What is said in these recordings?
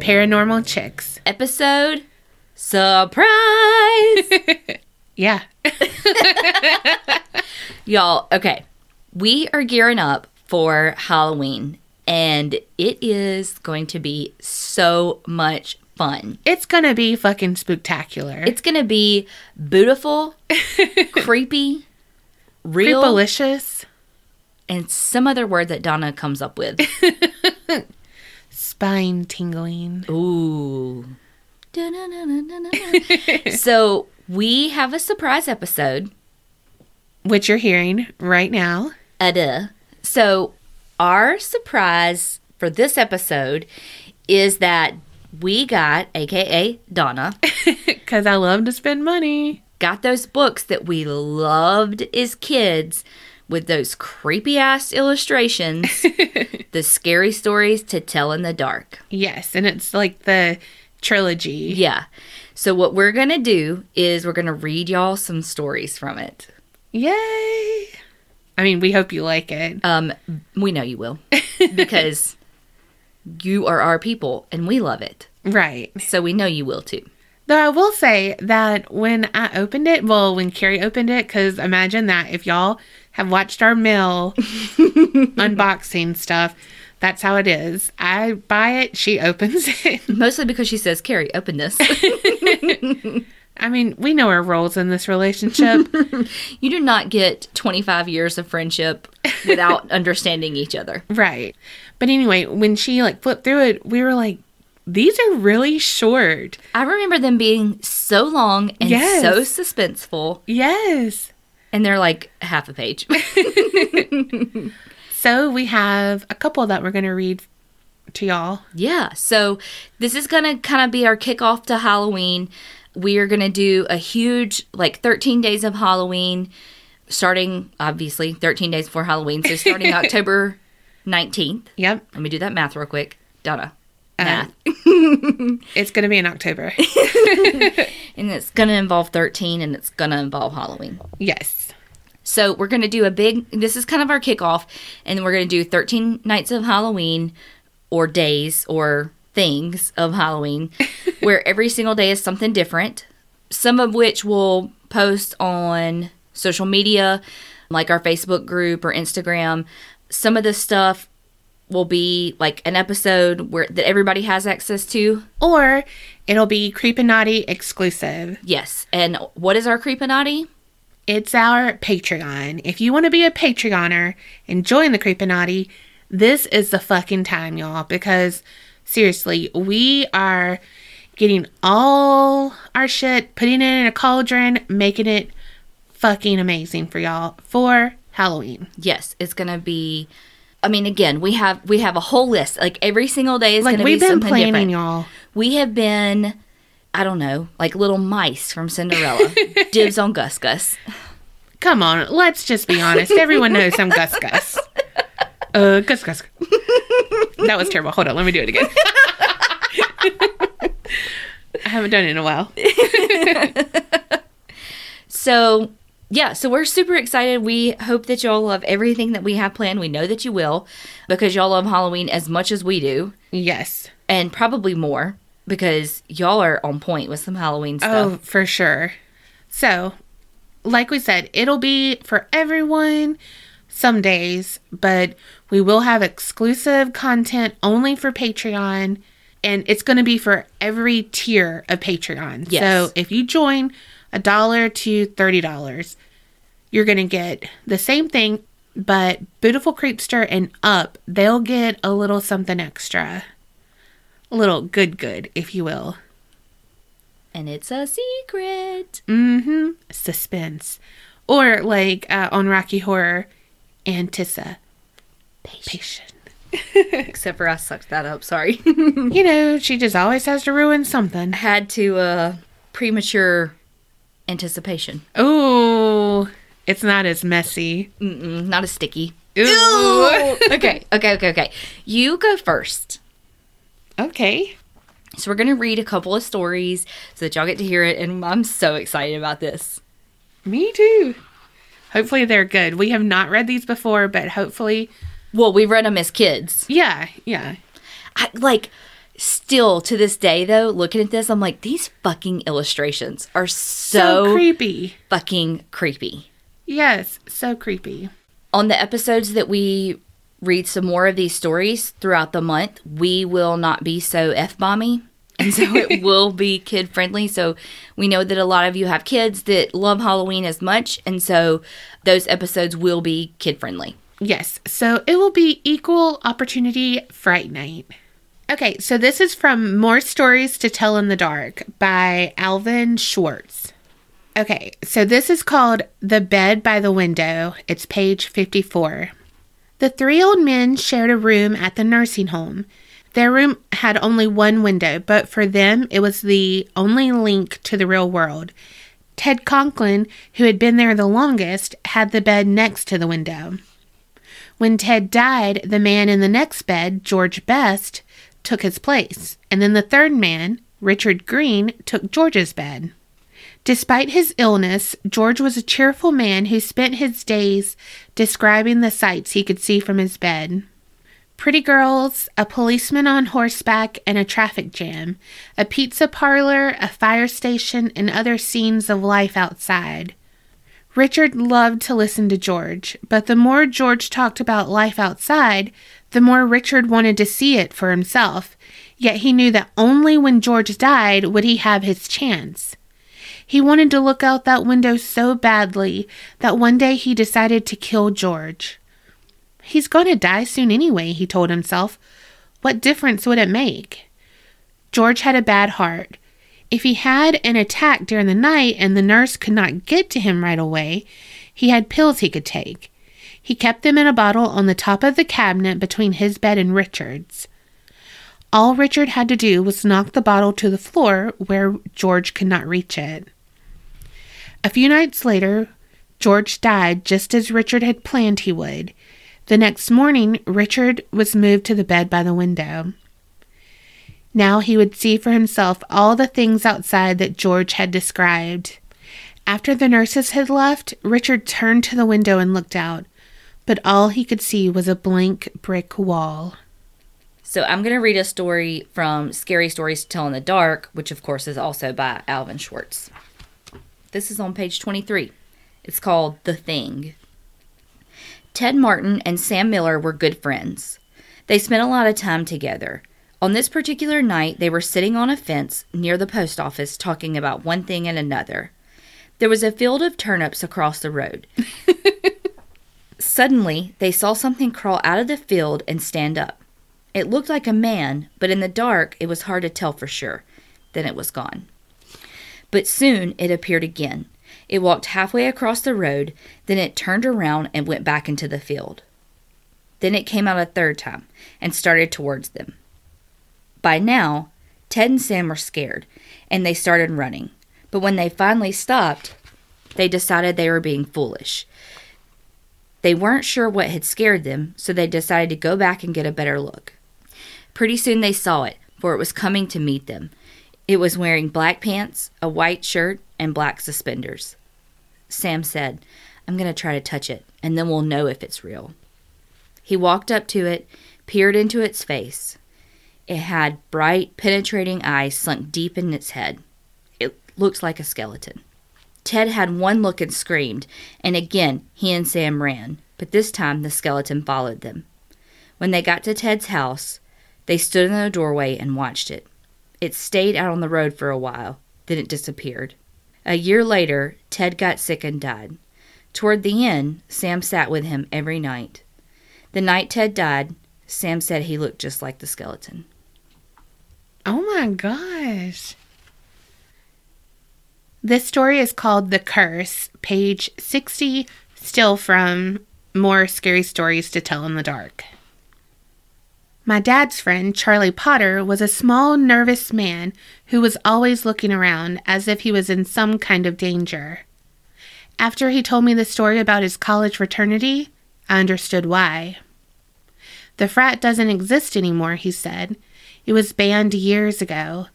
Paranormal Chicks. Episode Surprise! Yeah. Y'all, okay. We are gearing up for Halloween, and it is going to be so much fun. It's going to be fucking spooktacular. It's going to be beautiful, creepy, real, Creepalicious. and some other word that Donna comes up with. Spine tingling. Ooh. So, we have a surprise episode. Which you're hearing right now. Ada. So, our surprise for this episode is that we got, aka Donna, Because I love to spend money. got those books that we loved as kids with those creepy ass illustrations, the scary stories to tell in the dark. Yes. And it's like the trilogy. Yeah. So, what we're going to do is we're going to read y'all some stories from it. Yay. I mean, we hope you like it. Um, we know you will because you are our people and we love it. Right. So, we know you will too. Though I will say that when I opened it, well, when Carrie opened it, because imagine that if y'all have watched our mail unboxing stuff, that's how it is. I buy it, she opens it. Mostly because she says, Carrie, open this. I mean, we know our roles in this relationship. you do not get 25 years of friendship without understanding each other. right. But anyway, when she like flipped through it, we were like, these are really short. I remember them being so long and Yes. so suspenseful, Yes. and they're like half a page. So we have a couple that we're going to read to y'all. yeah. So, this is going to kind of be our kickoff to Halloween. We are going to do a huge, like, 13 days of Halloween, starting obviously 13 days before Halloween. So, starting October 19th. Yep. Let me do that math real quick. Donna. Math. It's going to be in October. and it's going to involve 13 and it's going to involve Halloween. yes. So we're going to do a big, this is kind of our kickoff, and we're going to do 13 nights of Halloween or days or things of Halloween where every single day is something different. Some of which we'll post on social media, like our Facebook group or Instagram. Some of the stuff will be like an episode where that everybody has access to. Or it'll be Creepinati exclusive. Yes. And what is our creepinati? It's our Patreon. If you want to be a Patreoner and join the Creepinati, this is the fucking time, y'all. Because seriously, we are getting all our shit, putting it in a cauldron, making it fucking amazing for y'all for Halloween. Yes, it's gonna be. I mean, again, we have we have a whole list. Like every single day is Like gonna we've be been something planning, different. y'all. We have been, I don't know, like little mice from Cinderella. Dibs on Gus Gus. Come on, let's just be honest. Everyone knows I'm Gus Gus. Uh, Gus Gus. That was terrible. Hold on, let me do it again. I haven't done it in a while. So yeah, so we're super excited. We hope that y'all love everything that we have planned. We know that you will, because y'all love Halloween as much as we do, Yes. and probably more because y'all are on point with some Halloween oh, stuff. Oh, for sure. So, like we said, it'll be for everyone some days, but we will have exclusive content only for Patreon, and it's going to be for every tier of Patreon. Yes. So, if you join a dollar to $30, you're going to get the same thing, but Beautiful Creepster and Up, they'll get a little something extra. A little good, good, if you will. And it's a secret. Mm-hmm. Suspense. Or like uh, on Rocky Horror, Antissa. Patient. Except for I sucked that up. Sorry. You know, she just always has to ruin something. Had to uh premature anticipation. Ooh, it's not as messy. Mm-mm, not as sticky. Ooh. okay, okay, okay, okay. You go first. okay. So we're gonna read a couple of stories so that y'all get to hear it, and I'm so excited about this. Me too. Hopefully they're good. We have not read these before, but hopefully, Well, we read them as kids. yeah, yeah. I, like, still to this day, though, looking at this, I'm like, these fucking illustrations are so, So creepy. fucking creepy. Yes, so creepy. On the episodes that we read some more of these stories throughout the month, we will not be so F bomby. And so it will be kid friendly. So we know that a lot of you have kids that love Halloween as much. And so those episodes will be kid friendly. Yes, so it will be equal opportunity Fright Night. Okay, so this is from More Stories to Tell in the Dark by Alvin Schwartz. Okay, so this is called The Bed by the Window. It's page 54. The three old men shared a room at the nursing home. Their room had only one window, but for them, it was the only link to the real world. Ted Conklin, who had been there the longest, had the bed next to the window. When Ted died, the man in the next bed, George Best, took his place, and then the third man, Richard Green, took George's bed. Despite his illness, George was a cheerful man who spent his days describing the sights he could see from his bed. Pretty girls, a policeman on horseback, and a traffic jam, a pizza parlor, a fire station, and other scenes of life outside. Richard loved to listen to George, but the more George talked about life outside, the more Richard wanted to see it for himself. Yet he knew that only when George died would he have his chance. He wanted to look out that window so badly that one day he decided to kill George. He's going to die soon anyway, he told himself. What difference would it make? George had a bad heart. If he had an attack during the night and the nurse could not get to him right away, he had pills he could take. He kept them in a bottle on the top of the cabinet between his bed and Richard's. All Richard had to do was knock the bottle to the floor where George could not reach it. A few nights later, George died just as Richard had planned he would. The next morning, Richard was moved to the bed by the window. Now he would see for himself all the things outside that George had described. After the nurses had left, Richard turned to the window and looked out, but all he could see was a blank brick wall. So I'm going to read a story from Scary Stories to Tell in the Dark, which of course is also by Alvin Schwartz. This is on page 23. It's called The Thing. Ted Martin and Sam Miller were good friends. They spent a lot of time together. On this particular night, they were sitting on a fence near the post office talking about one thing and another. There was a field of turnips across the road. Suddenly, they saw something crawl out of the field and stand up. It looked like a man, but in the dark, it was hard to tell for sure. Then it was gone. But soon it appeared again. It walked halfway across the road, then it turned around and went back into the field. Then it came out a third time and started towards them. By now, Ted and Sam were scared, and they started running. But when they finally stopped, they decided they were being foolish. They weren't sure what had scared them, so they decided to go back and get a better look. Pretty soon they saw it, for it was coming to meet them. It was wearing black pants, a white shirt, and black suspenders. Sam said, I'm going to try to touch it, and then we'll know if it's real. He walked up to it, peered into its face. It had bright, penetrating eyes sunk deep in its head. It looked like a skeleton. Ted had one look and screamed, and again he and Sam ran, but this time the skeleton followed them. When they got to Ted's house, they stood in the doorway and watched it. It stayed out on the road for a while, then it disappeared. A year later, Ted got sick and died. Toward the end, Sam sat with him every night. The night Ted died, Sam said he looked just like the skeleton. Oh my gosh. This story is called The Curse, page 60, still from More Scary Stories to Tell in the Dark. My dad's friend, Charlie Potter, was a small, nervous man who was always looking around as if he was in some kind of danger. After he told me the story about his college fraternity, I understood why. The frat doesn't exist anymore, he said. It was banned years ago.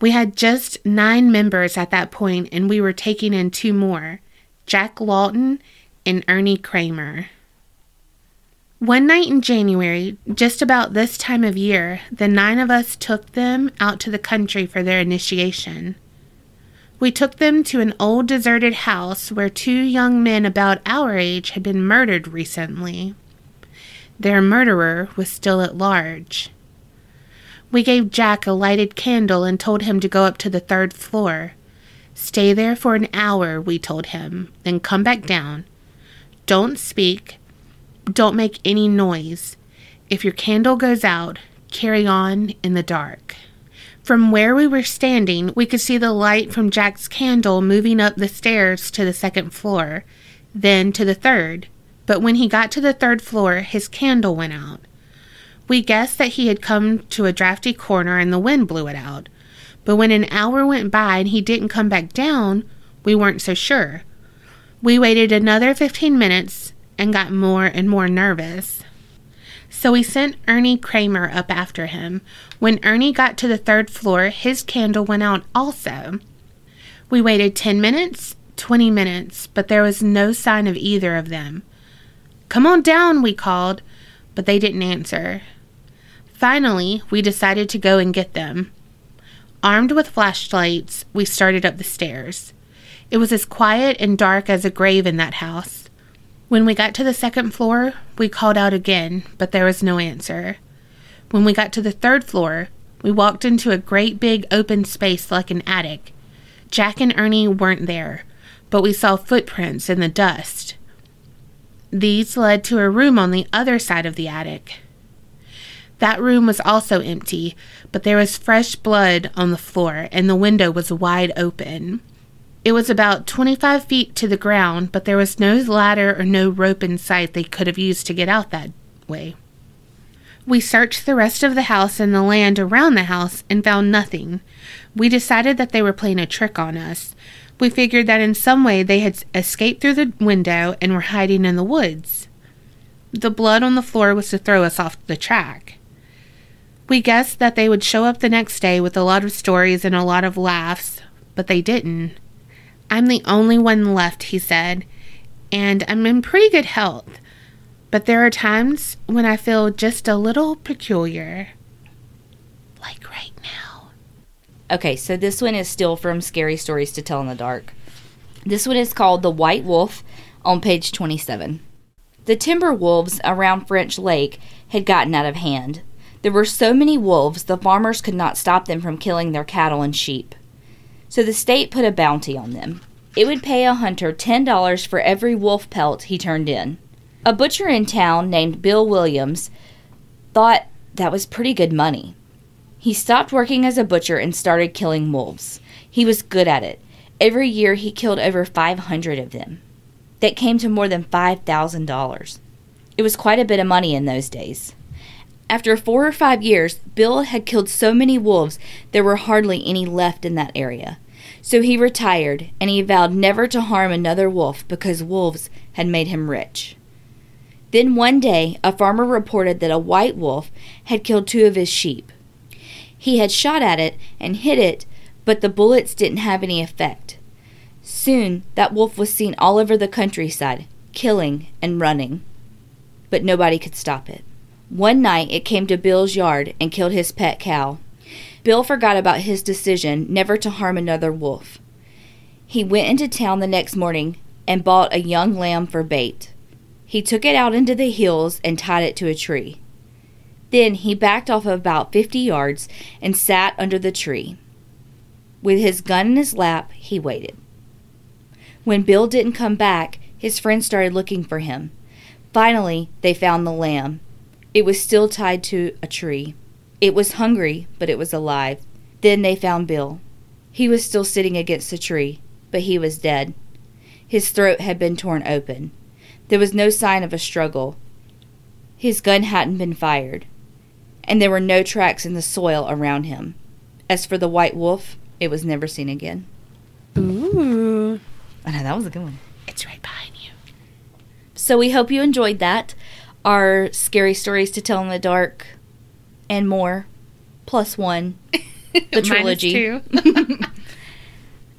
We had just nine members at that point, and we were taking in two more Jack Lawton and Ernie Kramer. One night in January, just about this time of year, the nine of us took them out to the country for their initiation. We took them to an old deserted house where two young men about our age had been murdered recently. Their murderer was still at large. We gave Jack a lighted candle and told him to go up to the third floor. Stay there for an hour, we told him, then come back down. Don't speak. Don't make any noise. If your candle goes out, carry on in the dark. From where we were standing, we could see the light from Jack's candle moving up the stairs to the second floor, then to the third. But when he got to the third floor, his candle went out. We guessed that he had come to a drafty corner and the wind blew it out. But when an hour went by and he didn't come back down, we weren't so sure. We waited another 15 minutes and got more and more nervous. So we sent Ernie Kramer up after him. When Ernie got to the third floor, his candle went out also. We waited 10 minutes, 20 minutes, but there was no sign of either of them. Come on down, we called, but they didn't answer. Finally, we decided to go and get them. Armed with flashlights, we started up the stairs. It was as quiet and dark as a grave in that house. When we got to the second floor, we called out again, but there was no answer. When we got to the third floor, we walked into a great big open space like an attic. Jack and Ernie weren't there, but we saw footprints in the dust. These led to a room on the other side of the attic. That room was also empty, but there was fresh blood on the floor and the window was wide open. It was about 25 feet to the ground, but there was no ladder or no rope in sight they could have used to get out that way. We searched the rest of the house and the land around the house and found nothing. We decided that they were playing a trick on us. We figured that in some way they had escaped through the window and were hiding in the woods. The blood on the floor was to throw us off the track. We guessed that they would show up the next day with a lot of stories and a lot of laughs, but they didn't. I'm the only one left, he said, and I'm in pretty good health. But there are times when I feel just a little peculiar. Like right now. Okay, so this one is still from Scary Stories to Tell in the Dark. This one is called The White Wolf on page 27. The timber wolves around French Lake had gotten out of hand. There were so many wolves, the farmers could not stop them from killing their cattle and sheep so the state put a bounty on them. It would pay a hunter $10 for every wolf pelt he turned in. A butcher in town named Bill Williams thought that was pretty good money. He stopped working as a butcher and started killing wolves. He was good at it. Every year he killed over 500 of them. That came to more than $5,000. It was quite a bit of money in those days. After four or five years, Bill had killed so many wolves there were hardly any left in that area. So he retired, and he vowed never to harm another wolf because wolves had made him rich. Then one day, a farmer reported that a white wolf had killed two of his sheep. He had shot at it and hit it, but the bullets didn't have any effect. Soon, that wolf was seen all over the countryside, killing and running. But nobody could stop it. One night it came to Bill's yard and killed his pet cow. Bill forgot about his decision never to harm another wolf. He went into town the next morning and bought a young lamb for bait. He took it out into the hills and tied it to a tree. Then he backed off about fifty yards and sat under the tree. With his gun in his lap, he waited. When Bill didn't come back, his friends started looking for him. Finally, they found the lamb. It was still tied to a tree. It was hungry, but it was alive. Then they found Bill. He was still sitting against the tree, but he was dead. His throat had been torn open. There was no sign of a struggle. His gun hadn't been fired, and there were no tracks in the soil around him. As for the white wolf, it was never seen again. Ooh. I know that was a good one. It's right behind you. So we hope you enjoyed that our scary stories to tell in the dark and more. Plus one the trilogy.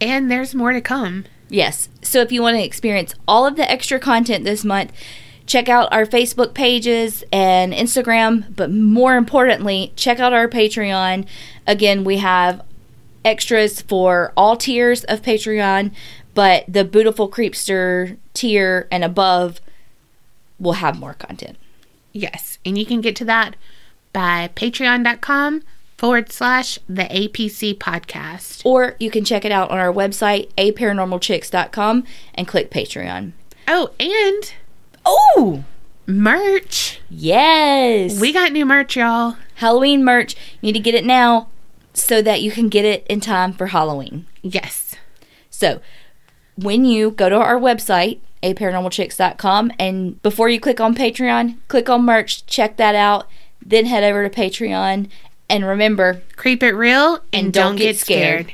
and there's more to come. Yes. So if you want to experience all of the extra content this month check out our Facebook pages and Instagram, but more importantly, check out our Patreon. Again, we have extras for all tiers of Patreon, but the Beautiful Creepster tier and above will have more content. Yes. And you can get to that by patreon.com forward slash the APC podcast. Or you can check it out on our website, aparanormalchicks.com, and click Patreon. Oh, and Oh, merch. yes. We got new merch, y'all. Halloween merch. You need to get it now so that you can get it in time for Halloween. Yes. So, when you go to our website, aparanormalchicks.com, and before you click on Patreon, click on merch, check that out, then head over to Patreon. And remember, Creep it real and, don't, get scared.